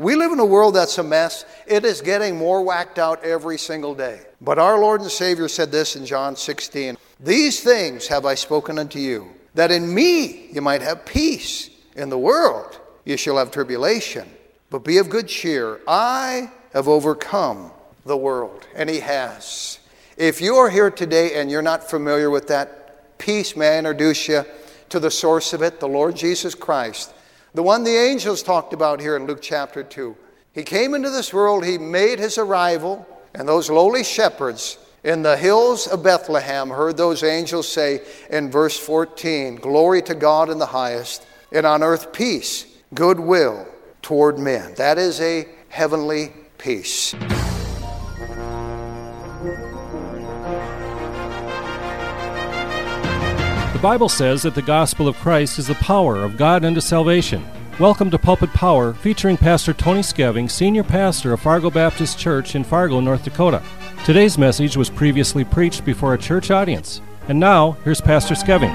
We live in a world that's a mess. It is getting more whacked out every single day. But our Lord and Savior said this in John 16 These things have I spoken unto you, that in me you might have peace. In the world you shall have tribulation, but be of good cheer. I have overcome the world. And He has. If you are here today and you're not familiar with that peace, may I introduce you to the source of it, the Lord Jesus Christ, the one the angels talked about here in Luke chapter 2. He came into this world, he made his arrival, and those lowly shepherds in the hills of Bethlehem heard those angels say in verse 14 Glory to God in the highest, and on earth peace, goodwill toward men. That is a heavenly peace. Bible says that the gospel of Christ is the power of God unto salvation. Welcome to Pulpit Power, featuring Pastor Tony Skeving, Senior Pastor of Fargo Baptist Church in Fargo, North Dakota. Today's message was previously preached before a church audience. And now, here's Pastor Skeving.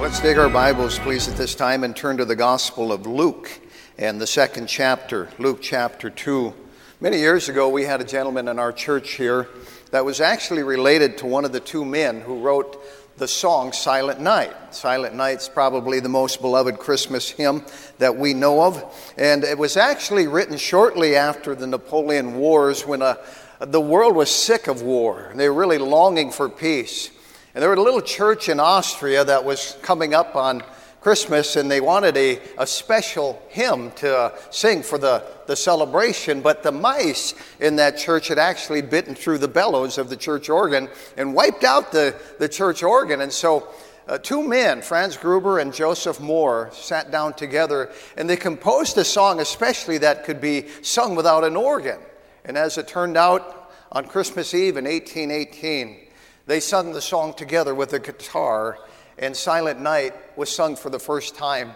Let's take our Bibles, please, at this time and turn to the Gospel of Luke and the second chapter, Luke chapter 2. Many years ago, we had a gentleman in our church here that was actually related to one of the two men who wrote the song Silent Night. Silent Night's probably the most beloved Christmas hymn that we know of. And it was actually written shortly after the Napoleon Wars when a, uh, the world was sick of war. They were really longing for peace. And there was a little church in Austria that was coming up on Christmas, and they wanted a, a special hymn to uh, sing for the, the celebration. But the mice in that church had actually bitten through the bellows of the church organ and wiped out the, the church organ. And so uh, two men, Franz Gruber and Joseph Mohr, sat down together and they composed a song, especially that could be sung without an organ. And as it turned out, on Christmas Eve in 1818, they sung the song together with a guitar and Silent Night was sung for the first time.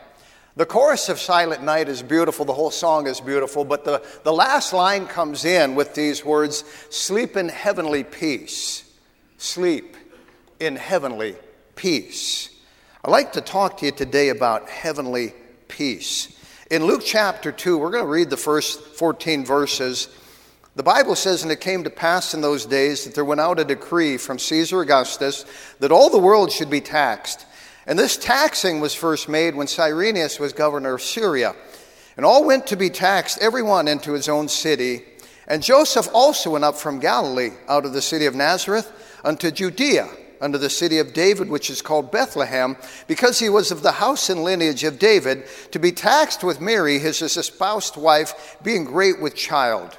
The chorus of Silent Night is beautiful, the whole song is beautiful, but the, the last line comes in with these words Sleep in heavenly peace. Sleep in heavenly peace. I'd like to talk to you today about heavenly peace. In Luke chapter 2, we're going to read the first 14 verses. The Bible says, And it came to pass in those days that there went out a decree from Caesar Augustus that all the world should be taxed. And this taxing was first made when Cyrenius was governor of Syria. And all went to be taxed, every one into his own city. And Joseph also went up from Galilee, out of the city of Nazareth, unto Judea, unto the city of David, which is called Bethlehem, because he was of the house and lineage of David, to be taxed with Mary, his espoused wife, being great with child.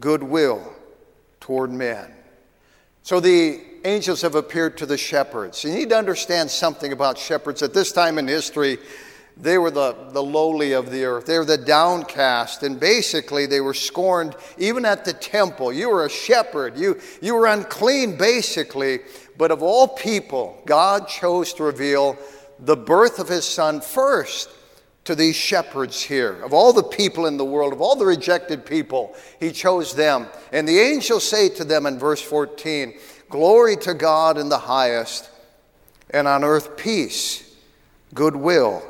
goodwill toward men. So the angels have appeared to the shepherds. You need to understand something about shepherds. At this time in history, they were the, the lowly of the earth. They were the downcast, and basically they were scorned even at the temple. You were a shepherd, you, you were unclean, basically. But of all people, God chose to reveal the birth of his son first to these shepherds here. Of all the people in the world, of all the rejected people, he chose them. And the angels say to them in verse 14, Glory to God in the highest, and on earth peace, goodwill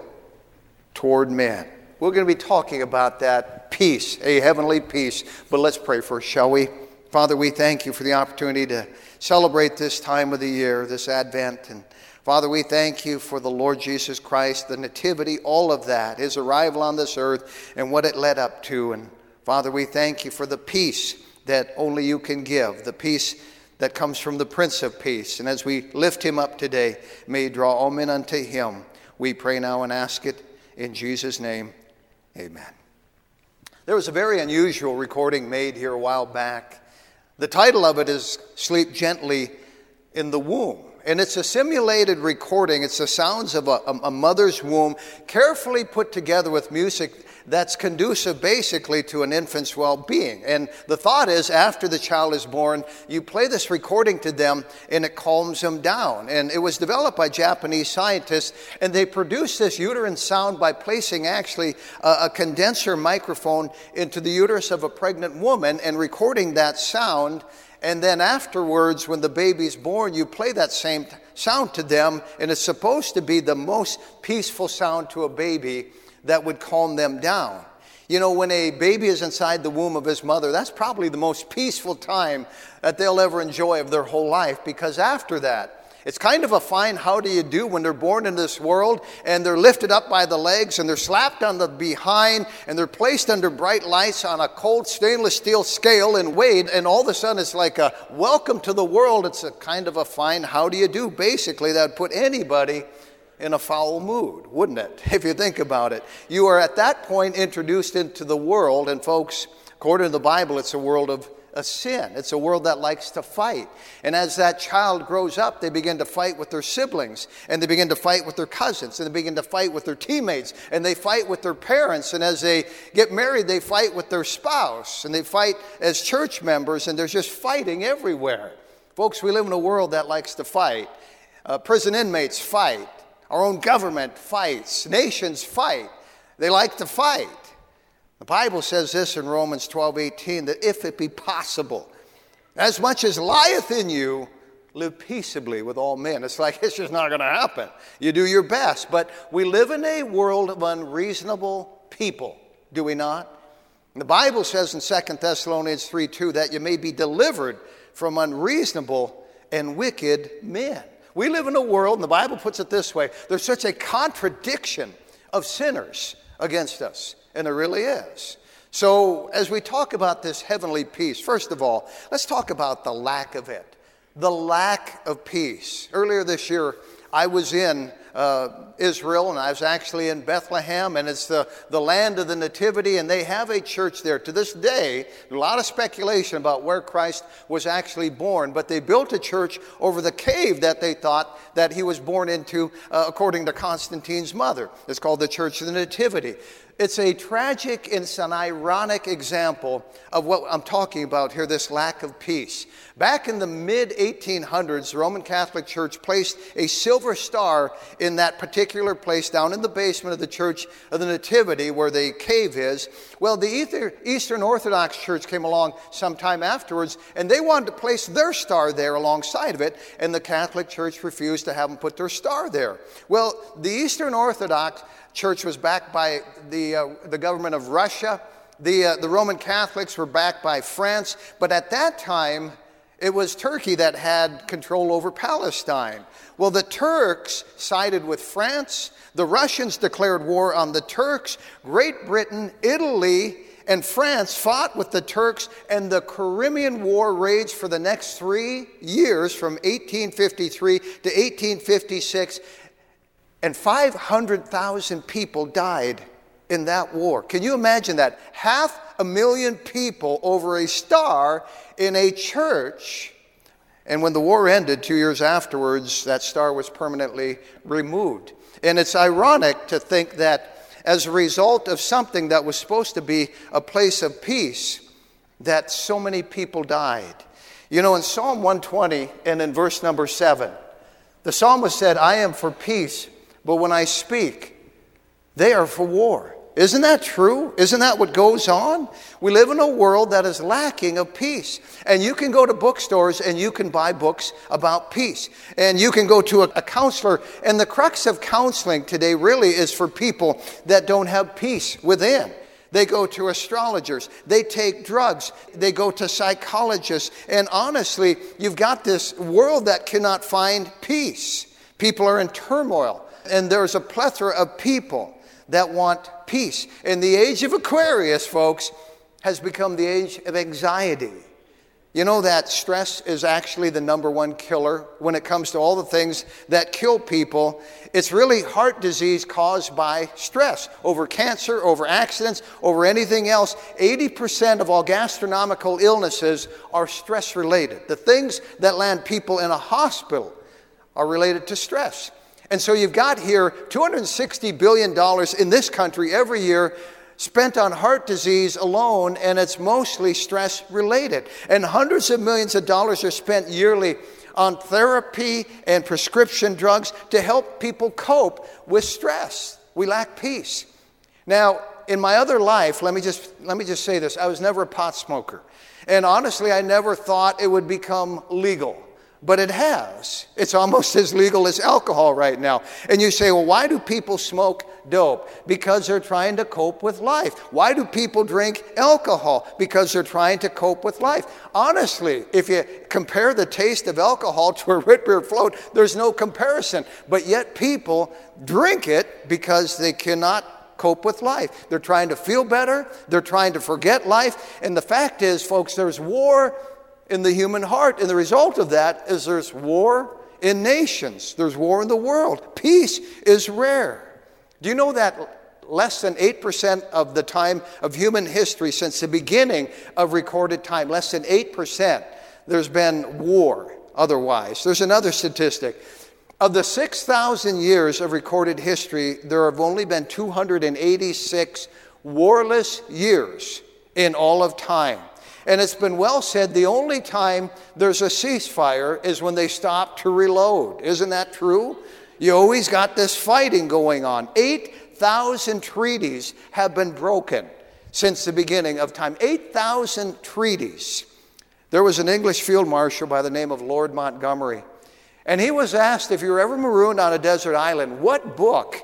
toward men. We're going to be talking about that peace, a heavenly peace. But let's pray first, shall we? Father, we thank you for the opportunity to celebrate this time of the year, this Advent. And Father, we thank you for the Lord Jesus Christ, the Nativity, all of that, his arrival on this earth, and what it led up to. And Father, we thank you for the peace that only you can give, the peace that comes from the Prince of Peace. And as we lift him up today, may he draw all men unto him. We pray now and ask it in Jesus' name. Amen. There was a very unusual recording made here a while back. The title of it is Sleep Gently in the Womb and it's a simulated recording. It's the sounds of a, a, mother's womb, carefully put together with music that's conducive basically to an infant's well being. And the thought is after the child is born, you play this recording to them and it calms them down. And it was developed by Japanese scientists, and they produced this uterine sound by placing actually a, a condenser microphone into the uterus of a pregnant woman and recording that sound and then afterwards, when the baby's born, you play that same sound to them, and it's supposed to be the most peaceful sound to a baby that would calm them down. You know, when a baby is inside the womb of his mother, that's probably the most peaceful time that they'll ever enjoy of their whole life because after that, it's kind of a fine how do you do when they're born in this world and they're lifted up by the legs and they're slapped on the behind and they're placed under bright lights on a cold stainless steel scale and weighed and all of a sudden it's like a welcome to the world. It's a kind of a fine how do you do basically that would put anybody in a foul mood, wouldn't it? If you think about it. You are at that point introduced into the world and folks, according to the Bible, it's a world of a sin. It's a world that likes to fight. And as that child grows up, they begin to fight with their siblings, and they begin to fight with their cousins, and they begin to fight with their teammates, and they fight with their parents. And as they get married, they fight with their spouse, and they fight as church members, and there's just fighting everywhere. Folks, we live in a world that likes to fight. Uh, prison inmates fight. Our own government fights. Nations fight. They like to fight. The Bible says this in Romans 12 18 that if it be possible, as much as lieth in you, live peaceably with all men. It's like it's just not going to happen. You do your best. But we live in a world of unreasonable people, do we not? The Bible says in 2 Thessalonians 3 2 that you may be delivered from unreasonable and wicked men. We live in a world, and the Bible puts it this way there's such a contradiction of sinners against us. And there really is. So, as we talk about this heavenly peace, first of all, let's talk about the lack of it. The lack of peace. Earlier this year, I was in uh, Israel, and I was actually in Bethlehem, and it's the, the land of the Nativity, and they have a church there. To this day, a lot of speculation about where Christ was actually born, but they built a church over the cave that they thought that he was born into, uh, according to Constantine's mother. It's called the Church of the Nativity. It's a tragic and it's an ironic example of what I'm talking about here this lack of peace. Back in the mid 1800s, the Roman Catholic Church placed a silver star in that particular place down in the basement of the Church of the Nativity where the cave is. Well, the Eastern Orthodox Church came along sometime afterwards and they wanted to place their star there alongside of it, and the Catholic Church refused to have them put their star there. Well, the Eastern Orthodox church was backed by the, uh, the government of Russia. The, uh, the Roman Catholics were backed by France. But at that time, it was Turkey that had control over Palestine. Well, the Turks sided with France. The Russians declared war on the Turks. Great Britain, Italy, and France fought with the Turks, and the Crimean War raged for the next three years from 1853 to 1856 and 500,000 people died in that war. Can you imagine that? Half a million people over a star in a church. And when the war ended, two years afterwards, that star was permanently removed. And it's ironic to think that as a result of something that was supposed to be a place of peace, that so many people died. You know, in Psalm 120 and in verse number 7, the psalmist said, I am for peace but when I speak, they are for war. Isn't that true? Isn't that what goes on? We live in a world that is lacking of peace. And you can go to bookstores and you can buy books about peace. And you can go to a, counselor. And the crux of counseling today really is for people that don't have peace within. They go to astrologers. They take drugs. They go to psychologists. And honestly, you've got this world that cannot find peace. People are in turmoil, and there's a plethora of people that want peace. In the age of Aquarius, folks, has become the age of anxiety. You know that stress is actually the number one killer when it comes to all the things that kill people. It's really heart disease caused by stress over cancer, over accidents, over anything else. 80% of all gastronomical illnesses are stress related. The things that land people in a hospital are related to stress. And so you've got here $260 billion in this country every year spent on heart disease alone, and it's mostly stress related. And hundreds of millions of dollars are spent yearly on therapy and prescription drugs to help people cope with stress. We lack peace. Now, in my other life, let me just, let me just say this I was never a pot smoker. And honestly, I never thought it would become legal but it has. It's almost as legal as alcohol right now. And you say, well, why do people smoke dope? Because they're trying to cope with life. Why do people drink alcohol? Because they're trying to cope with life. Honestly, if you compare the taste of alcohol to a root beer float, there's no comparison. But yet people drink it because they cannot cope with life. They're trying to feel better, they're trying to forget life. And the fact is, folks, there's war in the human heart. And the result of that is there's war in nations, there's war in the world. Peace is rare. Do you know that less than 8% of the time of human history since the beginning of recorded time, less than 8%, there's been war otherwise? There's another statistic. Of the 6,000 years of recorded history, there have only been 286 warless years in all of time. And it's been well said the only time there's a ceasefire is when they stop to reload. Isn't that true? You always got this fighting going on. 8,000 treaties have been broken since the beginning of time. 8,000 treaties. There was an English field marshal by the name of Lord Montgomery. And he was asked if you were ever marooned on a desert island, what book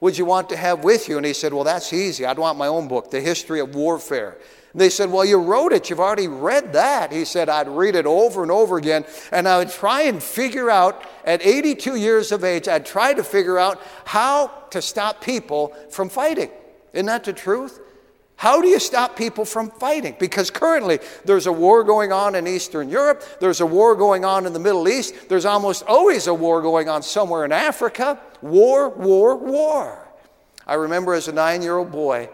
would you want to have with you? And he said, Well, that's easy. I'd want my own book, The History of Warfare. They said, Well, you wrote it. You've already read that. He said, I'd read it over and over again, and I would try and figure out, at 82 years of age, I'd try to figure out how to stop people from fighting. Isn't that the truth? How do you stop people from fighting? Because currently there's a war going on in Eastern Europe, there's a war going on in the Middle East, there's almost always a war going on somewhere in Africa. War, war, war. I remember as a nine year old boy,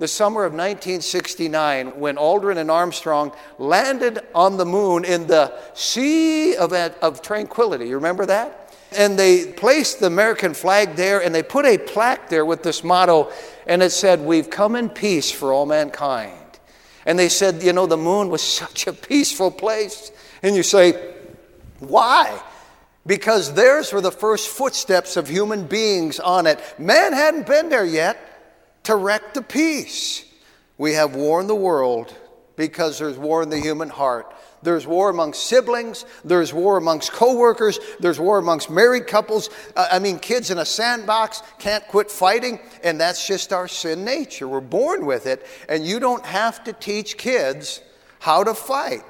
the summer of 1969 when Aldrin and Armstrong landed on the moon in the Sea of, of Tranquility. You remember that? And they placed the American flag there and they put a plaque there with this motto, and it said, We've come in peace for all mankind. And they said, You know, the moon was such a peaceful place. And you say, Why? Because theirs were the first footsteps of human beings on it. Man hadn't been there yet to wreck the peace. We have war in the world because there's war in the human heart. There's war amongst siblings. There's war amongst coworkers. There's war amongst married couples. Uh, I mean, kids in a sandbox can't quit fighting, and that's just our sin nature. We're born with it, and you don't have to teach kids how to fight.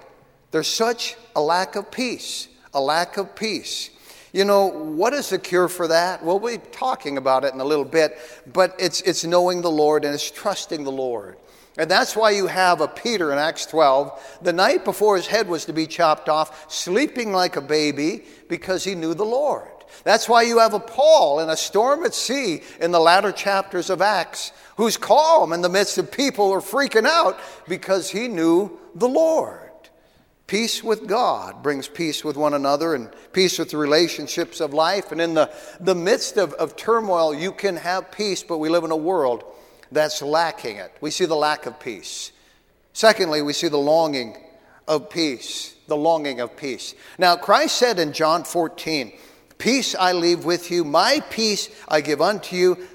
There's such a lack of peace, a lack of peace. You know, what is the cure for that? Well, we'll be talking about it in a little bit, but it's, it's knowing the Lord and it's trusting the Lord. And that's why you have a Peter in Acts 12, the night before his head was to be chopped off, sleeping like a baby because he knew the Lord. That's why you have a Paul in a storm at sea in the latter chapters of Acts, who's calm in the midst of people who are freaking out because he knew the Lord. Peace with God brings peace with one another and peace with the relationships of life. And in the, the midst of, of turmoil, you can have peace, but we live in a world that's lacking it. We see the lack of peace. Secondly, we see the longing of peace. The longing of peace. Now, Christ said in John 14, Peace I leave with you, my peace I give unto you.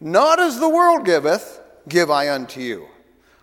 Not as the world giveth, give I unto you.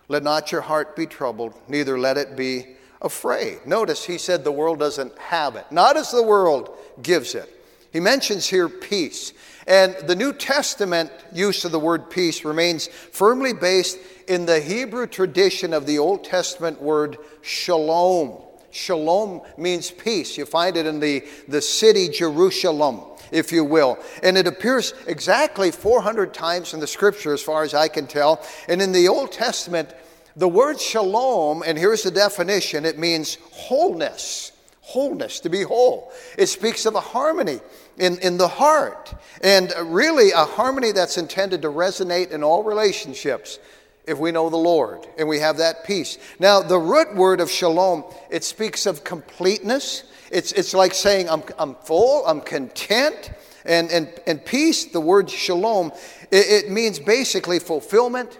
Let not your heart be troubled, neither let it be afraid. Notice he said the world doesn't have it, not as the world gives it. He mentions here peace. And the New Testament use of the word peace remains firmly based in the Hebrew tradition of the Old Testament word shalom. shalom means peace. You find it in the, the city Jerusalem, if you will. And it appears exactly 400 times in the scripture, as far as I can tell. And in the Old Testament, the word shalom, and here's the definition it means wholeness. Wholeness, to be whole. It speaks of a harmony in, in the heart, and really a harmony that's intended to resonate in all relationships if we know the Lord and we have that peace. Now, the root word of shalom, it speaks of completeness. It's, it's like saying, I'm, I'm full, I'm content. And, and, and peace, the word shalom, it, it means basically fulfillment,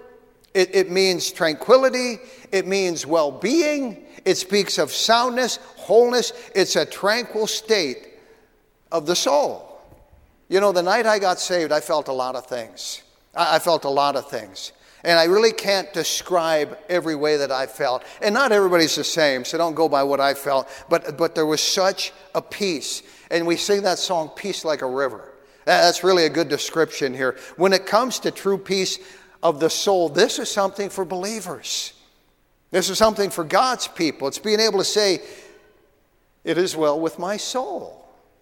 it, it means tranquility, it means well being, it speaks of soundness, wholeness. It's a tranquil state of the soul. You know, the night I got saved, I felt a lot of things. I, I felt a lot of things. And I really can't describe every way that I felt. And not everybody's the same, so don't go by what I felt. But, but there was such a peace. And we sing that song, Peace Like a River. That's really a good description here. When it comes to true peace, of the soul. This is something for believers. This is something for God's people. It's being able to say, It is well with my soul.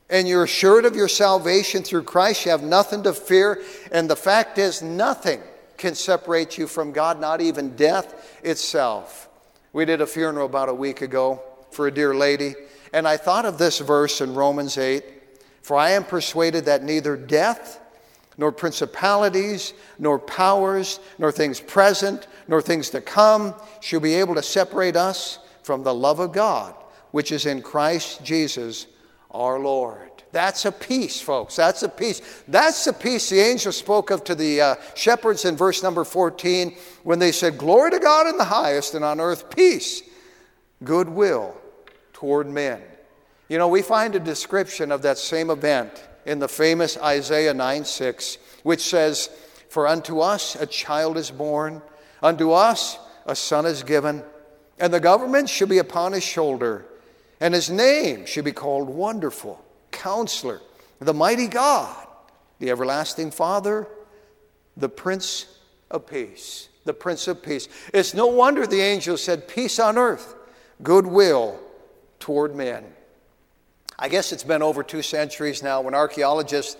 And you're assured of your salvation through Christ. You have nothing to fear. And the fact is, nothing can separate you from God, not even death itself. We did a funeral about a week ago for a dear lady. And I thought of this verse in Romans 8 For I am persuaded that neither death, nor principalities, nor powers, nor things present, nor things to come shall be able to separate us from the love of God, which is in Christ Jesus our Lord. That's a peace, folks. That's a peace. That's the peace the angel spoke of to the uh, shepherds in verse number 14 when they said, Glory to God in the highest, and on earth peace, goodwill toward men. You know, we find a description of that same event in the famous Isaiah 9 6, which says, For unto us a child is born, unto us a son is given, and the government shall be upon his shoulder, and his name shall be called Wonderful, Counselor, the Mighty God, the Everlasting Father, the Prince of Peace. The Prince of Peace. It's no wonder the angel said, Peace on earth, goodwill toward men. I guess it's been over two centuries now when archaeologists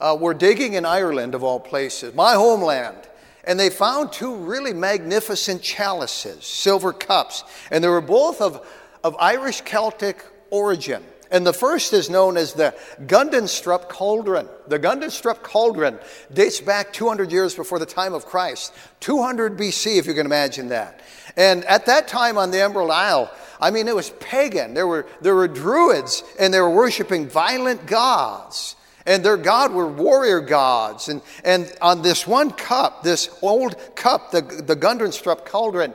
uh, were digging in Ireland, of all places, my homeland, and they found two really magnificent chalices, silver cups, and they were both of, of Irish Celtic origin. And the first is known as the Gundestrup cauldron. The Gundestrup cauldron dates back 200 years before the time of Christ, 200 BC, if you can imagine that. And at that time on the Emerald Isle, I mean, it was pagan. There were, there were druids, and they were worshiping violent gods. And their God were warrior gods. And, and on this one cup, this old cup, the, the Gundestrup cauldron,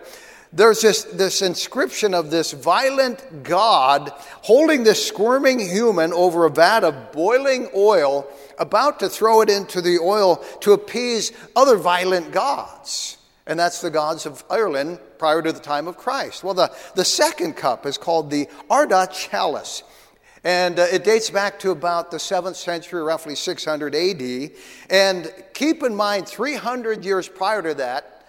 there's this, this inscription of this violent God holding this squirming human over a vat of boiling oil, about to throw it into the oil to appease other violent gods. And that's the gods of Ireland prior to the time of Christ. Well, the, the second cup is called the Ardagh Chalice. And uh, it dates back to about the 7th century, roughly 600 AD. And keep in mind, 300 years prior to that,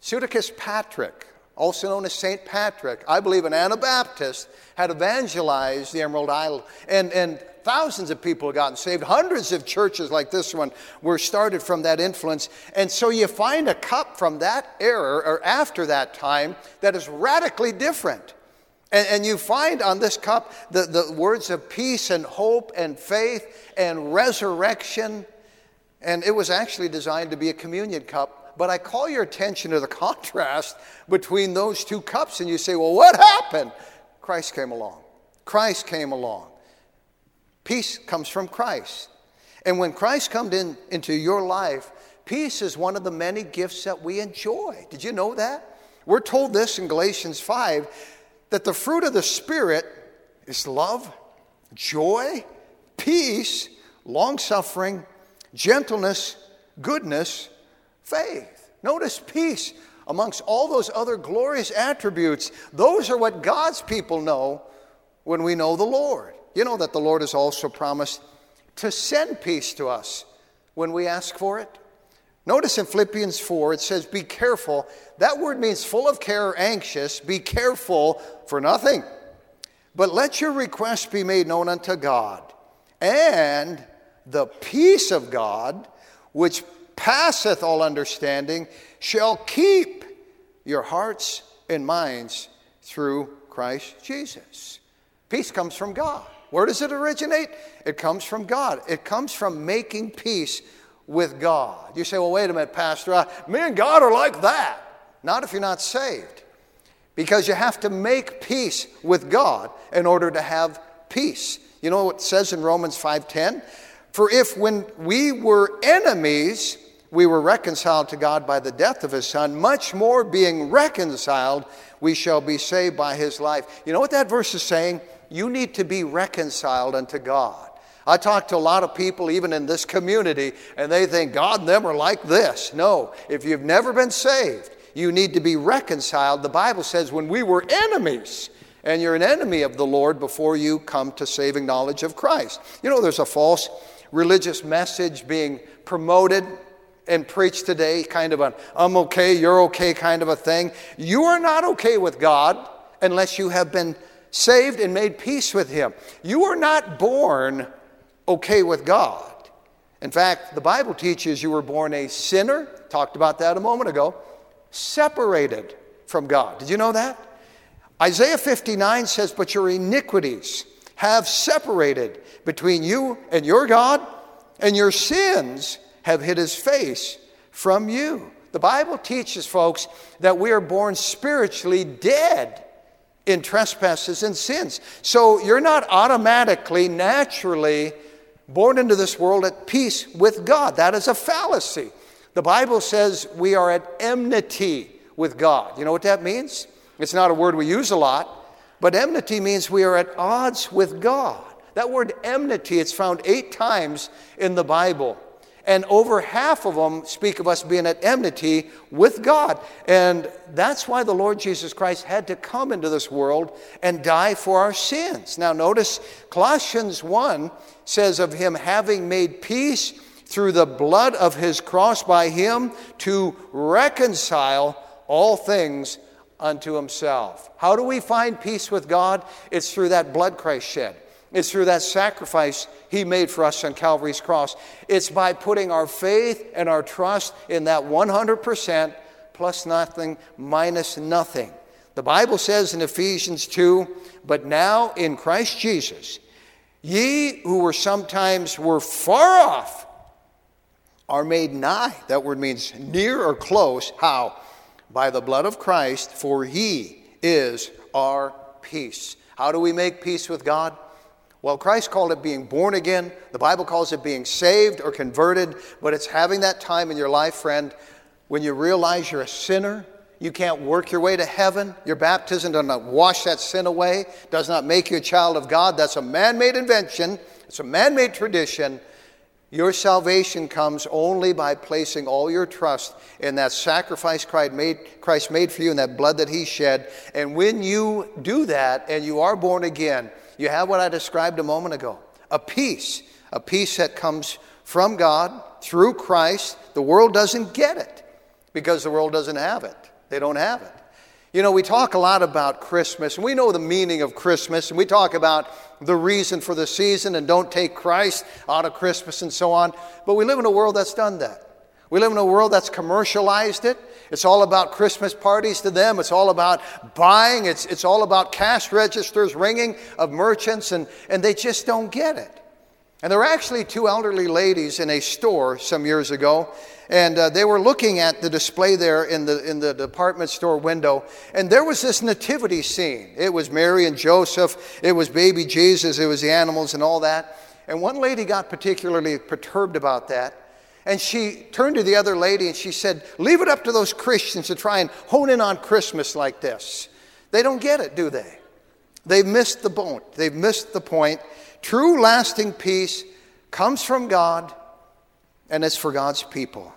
Pseuticus Patrick, also known as St. Patrick, I believe an Anabaptist, had evangelized the Emerald Isle. And, and Thousands of people have gotten saved. Hundreds of churches like this one were started from that influence. And so you find a cup from that era or after that time that is radically different. And, and you find on this cup the, the words of peace and hope and faith and resurrection. And it was actually designed to be a communion cup. But I call your attention to the contrast between those two cups. And you say, well, what happened? Christ came along. Christ came along. Peace comes from Christ. And when Christ comes in, into your life, peace is one of the many gifts that we enjoy. Did you know that? We're told this in Galatians 5 that the fruit of the Spirit is love, joy, peace, long suffering, gentleness, goodness, faith. Notice peace amongst all those other glorious attributes. Those are what God's people know when we know the Lord. You know that the Lord has also promised to send peace to us when we ask for it. Notice in Philippians 4, it says, Be careful. That word means full of care or anxious. Be careful for nothing. But let your requests be made known unto God, and the peace of God, which passeth all understanding, shall keep your hearts and minds through Christ Jesus. Peace comes from God. Where does it originate? It comes from God. It comes from making peace with God. You say, well, wait a minute, Pastor. me and God are like that. Not if you're not saved. Because you have to make peace with God in order to have peace. You know what it says in Romans 5:10? For if when we were enemies, we were reconciled to God by the death of his son, much more being reconciled, we shall be saved by his life. You know what that verse is saying? You need to be reconciled unto God. I talk to a lot of people, even in this community, and they think God and them are like this. No, if you've never been saved, you need to be reconciled. The Bible says, when we were enemies, and you're an enemy of the Lord before you come to saving knowledge of Christ. You know, there's a false religious message being promoted and preach today, kind of an I'm okay, you're okay kind of a thing. You are not okay with God unless you have been saved and made peace with Him. You are not born okay with God. In fact, the Bible teaches you were born a sinner, talked about that a moment ago, separated from God. Did you know that? Isaiah 59 says, But your iniquities have separated between you and your God, and your sins have hid his face from you. The Bible teaches, folks, that we are born spiritually dead in trespasses and sins. So you're not automatically, naturally born into this world at peace with God. That is a fallacy. The Bible says we are at enmity with God. You know what that means? It's not a word we use a lot, but enmity means we are at odds with God. That word enmity, it's found eight times in the Bible. And over half of them speak of us being at enmity with God. And that's why the Lord Jesus Christ had to come into this world and die for our sins. Now, notice Colossians 1 says of him having made peace through the blood of his cross by him to reconcile all things unto himself. How do we find peace with God? It's through that blood Christ shed. It's through that sacrifice he made for us on Calvary's cross. It's by putting our faith and our trust in that 100% plus nothing minus nothing. The Bible says in Ephesians 2, but now in Christ Jesus, ye who were sometimes were far off are made nigh. That word means near or close. How? By the blood of Christ, for he is our peace. How do we make peace with God? Well, Christ called it being born again. The Bible calls it being saved or converted, but it's having that time in your life, friend, when you realize you're a sinner. You can't work your way to heaven. Your baptism does not wash that sin away, does not make you a child of God. That's a man made invention, it's a man made tradition. Your salvation comes only by placing all your trust in that sacrifice Christ made, Christ made for you and that blood that He shed. And when you do that and you are born again, you have what I described a moment ago a peace, a peace that comes from God through Christ. The world doesn't get it because the world doesn't have it. They don't have it. You know, we talk a lot about Christmas, and we know the meaning of Christmas, and we talk about the reason for the season and don't take Christ out of Christmas and so on. But we live in a world that's done that. We live in a world that's commercialized it. It's all about Christmas parties to them. It's all about buying. It's, it's all about cash registers ringing of merchants, and, and they just don't get it. And there were actually two elderly ladies in a store some years ago, and uh, they were looking at the display there in the, in the department store window, and there was this nativity scene. It was Mary and Joseph, it was baby Jesus, it was the animals and all that. And one lady got particularly perturbed about that. And she turned to the other lady and she said, Leave it up to those Christians to try and hone in on Christmas like this. They don't get it, do they? They've missed the boat. They've missed the point. True lasting peace comes from God and it's for God's people.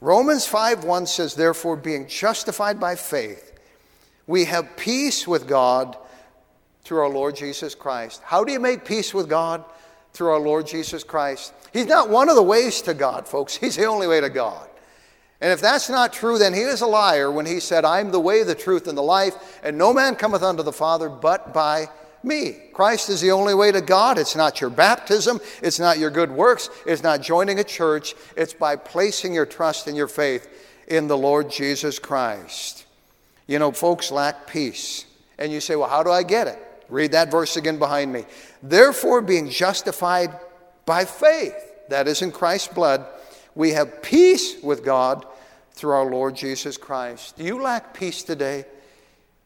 Romans 5 1 says, Therefore, being justified by faith, we have peace with God through our Lord Jesus Christ. How do you make peace with God? Through our Lord Jesus Christ. He's not one of the ways to God, folks. He's the only way to God. And if that's not true, then he is a liar when he said, I'm the way, the truth, and the life, and no man cometh unto the Father but by me. Christ is the only way to God. It's not your baptism, it's not your good works, it's not joining a church. It's by placing your trust and your faith in the Lord Jesus Christ. You know, folks lack peace. And you say, well, how do I get it? Read that verse again behind me. Therefore, being justified by faith, that is in Christ's blood, we have peace with God through our Lord Jesus Christ. Do you lack peace today?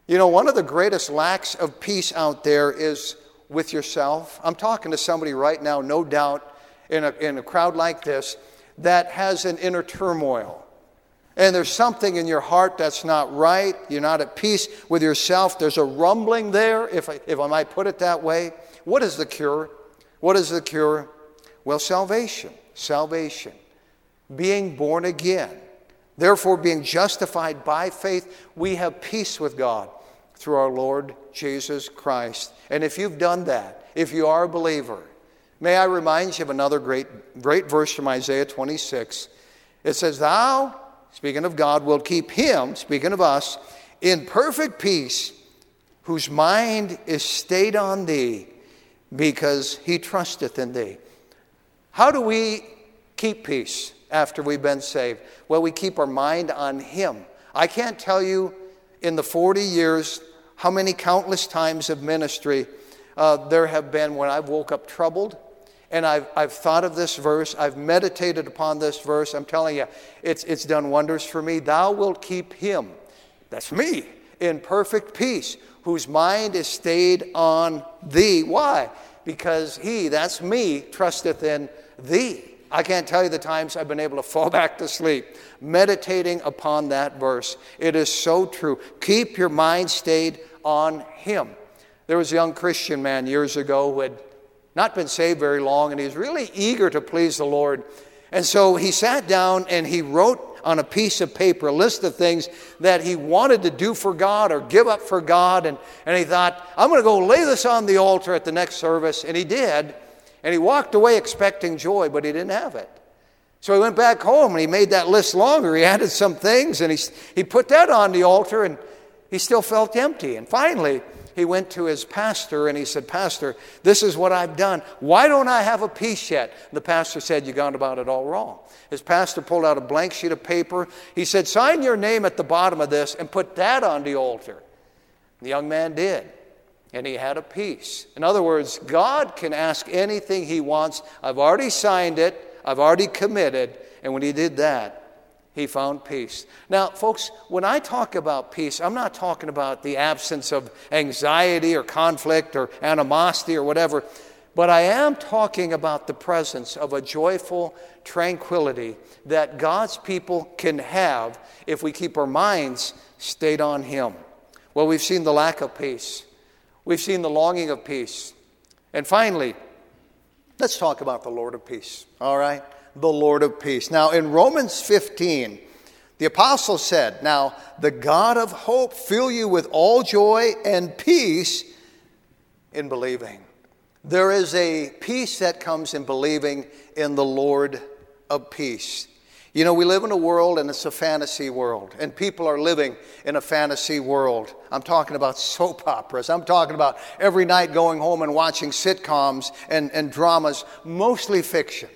You know, one of the greatest lacks of peace out there is with yourself. I'm talking to somebody right now, no doubt, in a, in a crowd like this, that has an inner turmoil. And there's something in your heart that's not right. You're not at peace with yourself. There's a rumbling there, if I, if I might put it that way. What is the cure? What is the cure? Well, salvation. Salvation. Being born again. Therefore, being justified by faith, we have peace with God through our Lord Jesus Christ. And if you've done that, if you are a believer, may I remind you of another great, great verse from Isaiah 26. It says, Thou, speaking of God, will keep him, speaking of us, in perfect peace, whose mind is stayed on thee, because he trusteth in thee. How do we keep peace after we've been saved? Well, we keep our mind on him. I can't tell you in the 40 years how many countless times of ministry uh, there have been when I've woke up troubled and I've, I've thought of this verse, I've meditated upon this verse. I'm telling you, it's, it's done wonders for me. Thou wilt keep him, that's me, in perfect peace, whose mind is stayed on thee. Why? Because he, that's me, trusteth in thee. I can't tell you the times I've been able to fall back to sleep meditating upon that verse. It is so true. Keep your mind stayed on Him. There was a young Christian man years ago who had not been saved very long, and he was really eager to please the Lord. And so he sat down and he wrote on a piece of paper a list of things that he wanted to do for God or give up for God. And, and he thought, I'm going to go lay this on the altar at the next service. And he did. And he walked away expecting joy, but he didn't have it. So he went back home and he made that list longer. He added some things and he, he put that on the altar and he still felt empty. And finally, he went to his pastor and he said, Pastor, this is what I've done. Why don't I have a peace yet? The pastor said, You gone about it all wrong. His pastor pulled out a blank sheet of paper. He said, Sign your name at the bottom of this and put that on the altar. The young man did and he had a peace. In other words, God can ask anything he wants. I've already signed it, I've already committed, and when he did that, he found peace. Now, folks, when I talk about peace, I'm not talking about the absence of anxiety or conflict or animosity or whatever, but I am talking about the presence of a joyful tranquility that God's people can have if we keep our minds stayed on Him. Well, we've seen the lack of peace. We've seen the longing of peace. And finally, let's talk about the Lord of peace, all right? The Lord of peace. Now, in Romans 15, the apostle said, Now, the God of hope fill you with all joy and peace in believing. There is a peace that comes in believing in the Lord of peace. You know, we live in a world and it's a fantasy world, and people are living in a fantasy world. I'm talking about soap operas. I'm talking about every night going home and watching sitcoms and, and dramas, mostly fiction.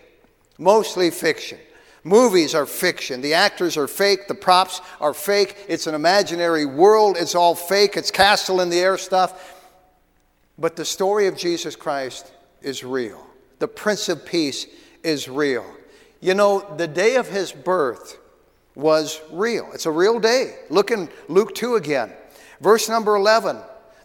Mostly fiction. Movies are fiction. The actors are fake. The props are fake. It's an imaginary world. It's all fake. It's castle in the air stuff. But the story of Jesus Christ is real. The Prince of Peace is real. You know, the day of his birth was real. It's a real day. Look in Luke 2 again. Verse number 11.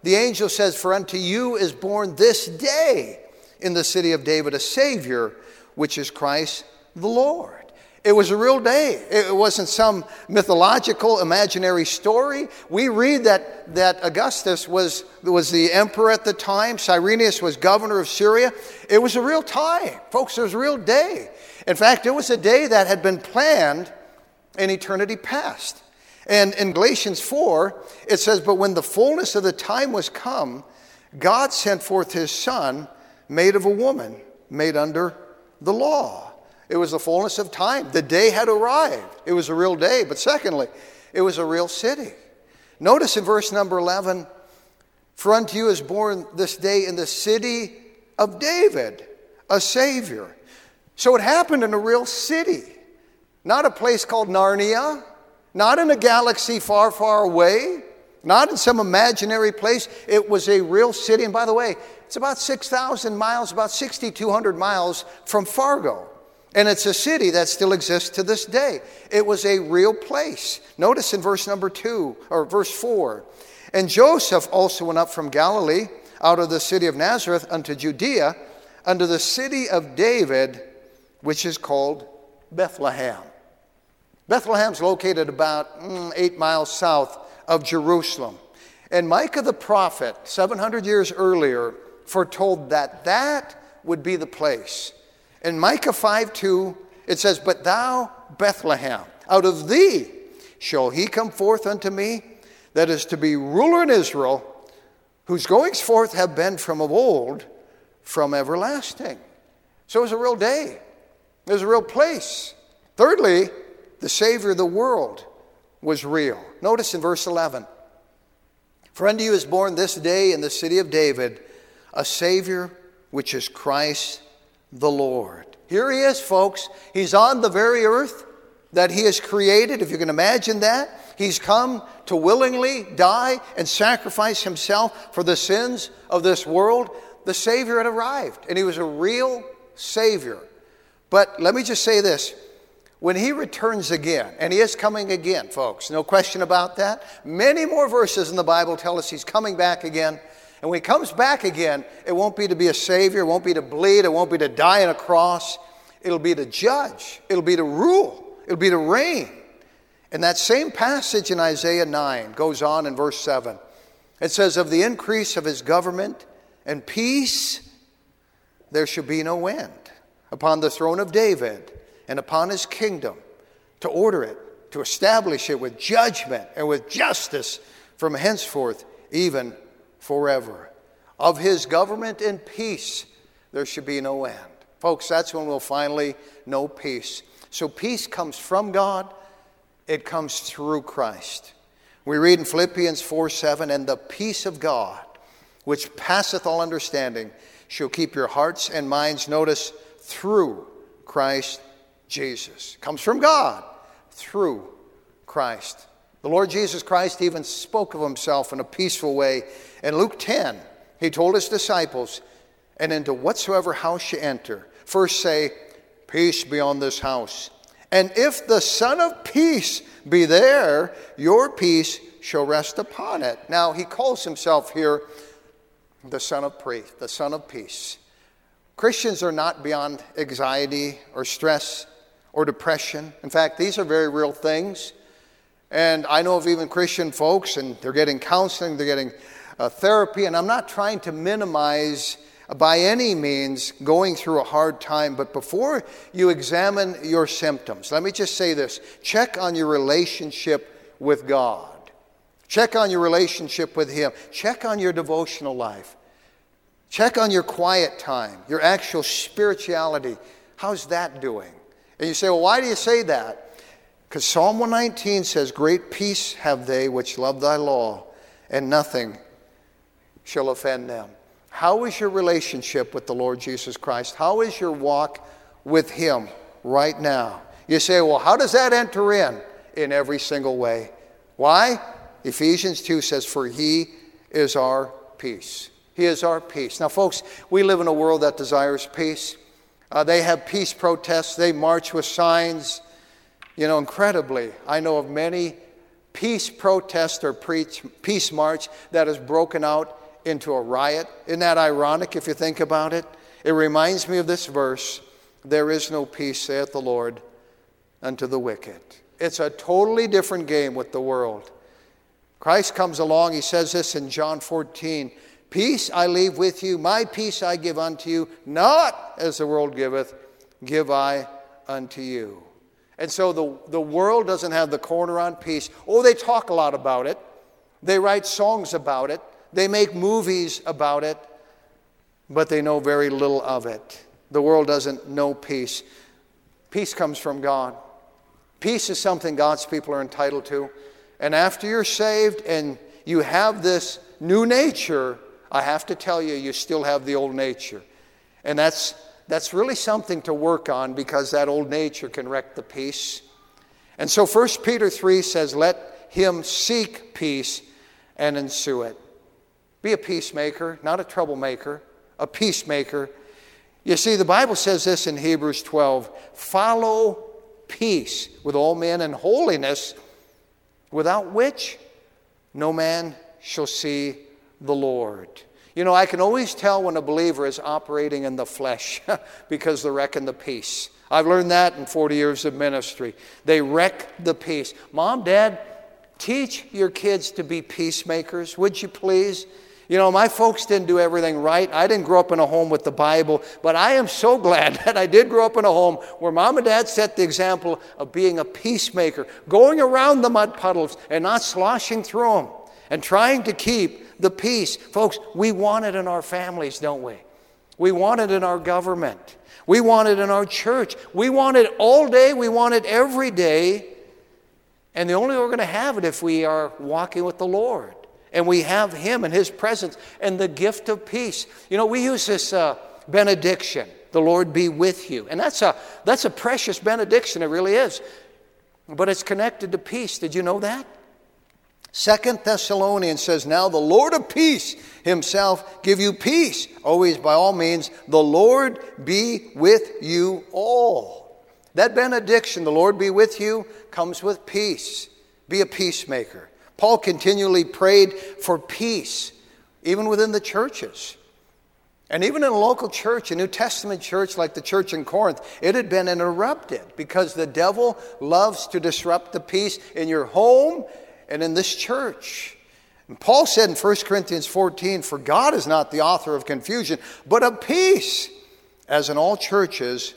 The angel says, For unto you is born this day in the city of David a Savior, which is Christ the Lord. It was a real day. It wasn't some mythological, imaginary story. We read that, that Augustus was, was the emperor at the time, Cyrenius was governor of Syria. It was a real time. Folks, it was a real day. In fact, it was a day that had been planned in eternity past. And in Galatians 4, it says, But when the fullness of the time was come, God sent forth his Son, made of a woman, made under the law. It was the fullness of time. The day had arrived. It was a real day. But secondly, it was a real city. Notice in verse number 11, For unto you is born this day in the city of David a Savior. So it happened in a real city, not a place called Narnia, not in a galaxy far, far away, not in some imaginary place. It was a real city. And by the way, it's about 6,000 miles, about 6,200 miles from Fargo. And it's a city that still exists to this day. It was a real place. Notice in verse number two, or verse four. And Joseph also went up from Galilee, out of the city of Nazareth, unto Judea, unto the city of David, which is called Bethlehem. Bethlehem's located about mm, eight miles south of Jerusalem. And Micah the prophet, 700 years earlier, foretold that that would be the place in Micah 5 2, it says, But thou, Bethlehem, out of thee shall he come forth unto me, that is to be ruler in Israel, whose goings forth have been from of old, from everlasting. So it was a real day, it was a real place. Thirdly, the Savior of the world was real. Notice in verse 11 For unto you is born this day in the city of David a Savior, which is Christ the Lord. Here he is, folks. He's on the very earth that he has created, if you can imagine that. He's come to willingly die and sacrifice himself for the sins of this world. The Savior had arrived, and he was a real Savior. But let me just say this when he returns again, and he is coming again, folks, no question about that. Many more verses in the Bible tell us he's coming back again. And when he comes back again, it won't be to be a savior, it won't be to bleed, it won't be to die on a cross. It'll be to judge, it'll be to rule, it'll be to reign. And that same passage in Isaiah 9 goes on in verse 7. It says, Of the increase of his government and peace, there shall be no end upon the throne of David and upon his kingdom to order it, to establish it with judgment and with justice from henceforth, even forever. Of his government and peace, there should be no end. Folks, that's when we'll finally know peace. So, peace comes from God, it comes through Christ. We read in Philippians 4 7, and the peace of God, which passeth all understanding, shall keep your hearts and minds, notice, through Christ Jesus. Comes from God through Christ. The Lord Jesus Christ even spoke of himself in a peaceful way. In Luke 10, he told his disciples, And into whatsoever house you enter, first say, Peace be on this house. And if the Son of Peace be there, your peace shall rest upon it. Now, he calls himself here the Son of Peace, the Son of Peace. Christians are not beyond anxiety or stress or depression. In fact, these are very real things. And I know of even Christian folks, and they're getting counseling, they're getting uh, therapy, and I'm not trying to minimize by any means going through a hard time, but before you examine your symptoms, let me just say this check on your relationship with God. Check on your relationship with Him. Check on your devotional life. Check on your quiet time, your actual spirituality. How's that doing? And you say, well, why do you say that? Because Psalm 119 says, Great peace have they which love thy law, and nothing shall offend them. How is your relationship with the Lord Jesus Christ? How is your walk with Him right now? You say, well, how does that enter in? In every single way. Why? Ephesians 2 says, For He is our peace. He is our peace. Now, folks, we live in a world that desires peace. Uh, they have peace protests, they march with signs. You know, incredibly, I know of many peace protest or peace march that has broken out into a riot. Isn't that ironic if you think about it? It reminds me of this verse There is no peace, saith the Lord, unto the wicked. It's a totally different game with the world. Christ comes along, he says this in John 14 Peace I leave with you, my peace I give unto you, not as the world giveth, give I unto you. And so the, the world doesn't have the corner on peace. Oh, they talk a lot about it. They write songs about it. They make movies about it. But they know very little of it. The world doesn't know peace. Peace comes from God. Peace is something God's people are entitled to. And after you're saved and you have this new nature, I have to tell you, you still have the old nature. And that's, that's really something to work on because that old nature can wreck the peace. And so 1 Peter 3 says, Let him seek peace and ensue it. Be a peacemaker, not a troublemaker, a peacemaker. You see, the Bible says this in Hebrews 12 follow peace with all men and holiness, without which no man shall see the Lord. You know, I can always tell when a believer is operating in the flesh because they're wrecking the peace. I've learned that in 40 years of ministry. They wreck the peace. Mom, Dad, teach your kids to be peacemakers, would you please? You know, my folks didn't do everything right. I didn't grow up in a home with the Bible, but I am so glad that I did grow up in a home where mom and dad set the example of being a peacemaker, going around the mud puddles and not sloshing through them and trying to keep the peace. Folks, we want it in our families, don't we? We want it in our government. We want it in our church. We want it all day. We want it every day. And the only way we're going to have it if we are walking with the Lord and we have Him and His presence and the gift of peace. You know, we use this uh, benediction, the Lord be with you. And that's a, that's a precious benediction, it really is. But it's connected to peace. Did you know that? Second Thessalonians says, Now the Lord of peace himself give you peace. Always, by all means, the Lord be with you all. That benediction, the Lord be with you, comes with peace. Be a peacemaker. Paul continually prayed for peace, even within the churches. And even in a local church, a New Testament church like the church in Corinth, it had been interrupted because the devil loves to disrupt the peace in your home and in this church. And Paul said in 1 Corinthians 14, For God is not the author of confusion, but of peace, as in all churches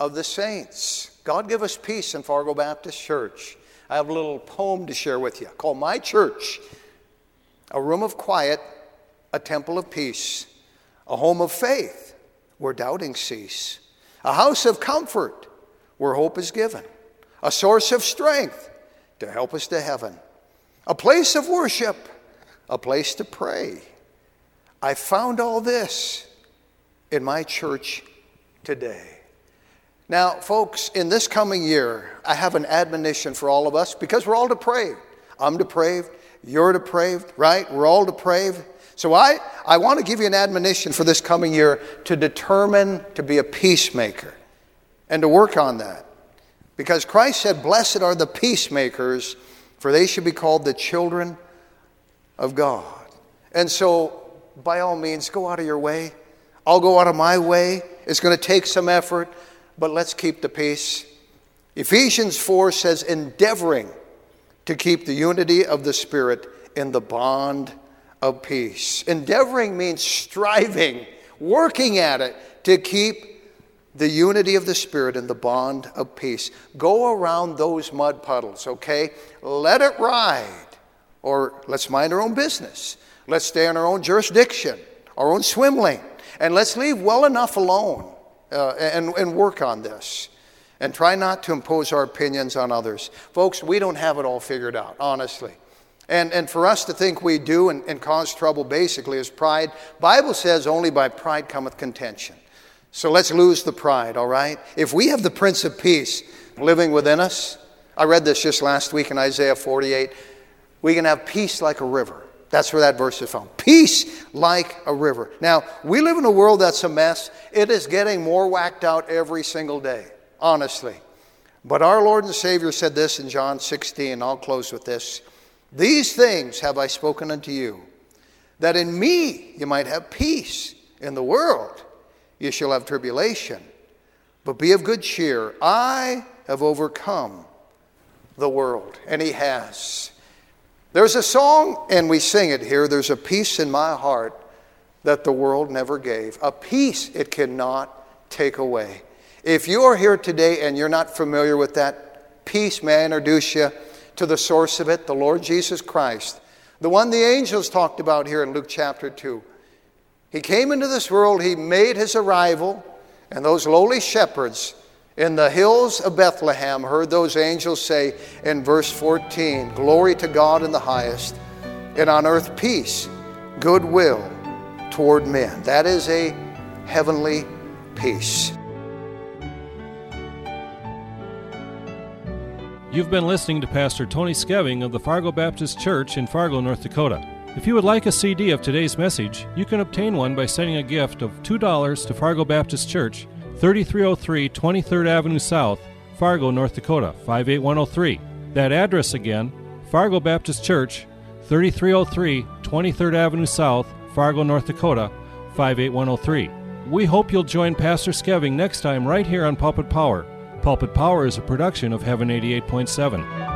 of the saints. God give us peace in Fargo Baptist Church. I have a little poem to share with you called My Church A Room of Quiet, a Temple of Peace, a home of faith where doubting cease, a house of comfort where hope is given, a source of strength to help us to heaven, a place of worship, a place to pray. I found all this in my church today. Now, folks, in this coming year, I have an admonition for all of us because we're all depraved. I'm depraved, you're depraved, right? We're all depraved. So I, I want to give you an admonition for this coming year to determine to be a peacemaker and to work on that. Because Christ said, Blessed are the peacemakers, for they should be called the children of God. And so, by all means, go out of your way. I'll go out of my way. It's going to take some effort but let's keep the peace. Ephesians 4 says, endeavoring to keep the unity of the Spirit in the bond of peace. Endeavoring means striving, working at it to keep the unity of the Spirit and the bond of peace. Go around those mud puddles, okay? Let it ride. Or let's mind our own business. Let's stay in our own jurisdiction, our own swim lane, and let's leave well enough alone uh, and, and work on this and try not to impose our opinions on others. Folks, we don't have it all figured out, honestly. And, and for us to think we do and, and cause trouble basically is pride. Bible says only by pride cometh contention. So let's lose the pride, all right? If we have the Prince of Peace living within us, I read this just last week in Isaiah 48, we can have peace like a river. That's where that verse is from. Peace like a river. Now, we live in a world that's a mess. It is getting more whacked out every single day, honestly. But our Lord and Savior said this in John 16. I'll close with this. These things have I spoken unto you, that in me you might have peace. In the world you shall have tribulation. But be of good cheer. I have overcome the world. And He has. There's a song, and we sing it here. There's a peace in my heart that the world never gave, a peace it cannot take away. If you are here today and you're not familiar with that peace, may I introduce you to the source of it, the Lord Jesus Christ, the one the angels talked about here in Luke chapter 2. He came into this world, he made his arrival, and those lowly shepherds in the hills of Bethlehem heard those angels say in verse 14 Glory to God in the highest, and on earth peace, goodwill toward men. That is a heavenly peace. You've been listening to Pastor Tony Skeving of the Fargo Baptist Church in Fargo, North Dakota. If you would like a CD of today's message, you can obtain one by sending a gift of $2 to Fargo Baptist Church, 3303 23rd Avenue South, Fargo, North Dakota, 58103. That address again, Fargo Baptist Church, 3303 23rd Avenue South, Fargo, North Dakota, 58103. We hope you'll join Pastor Skeving next time right here on Pulpit Power. Pulpit Power is a production of Heaven 88.7.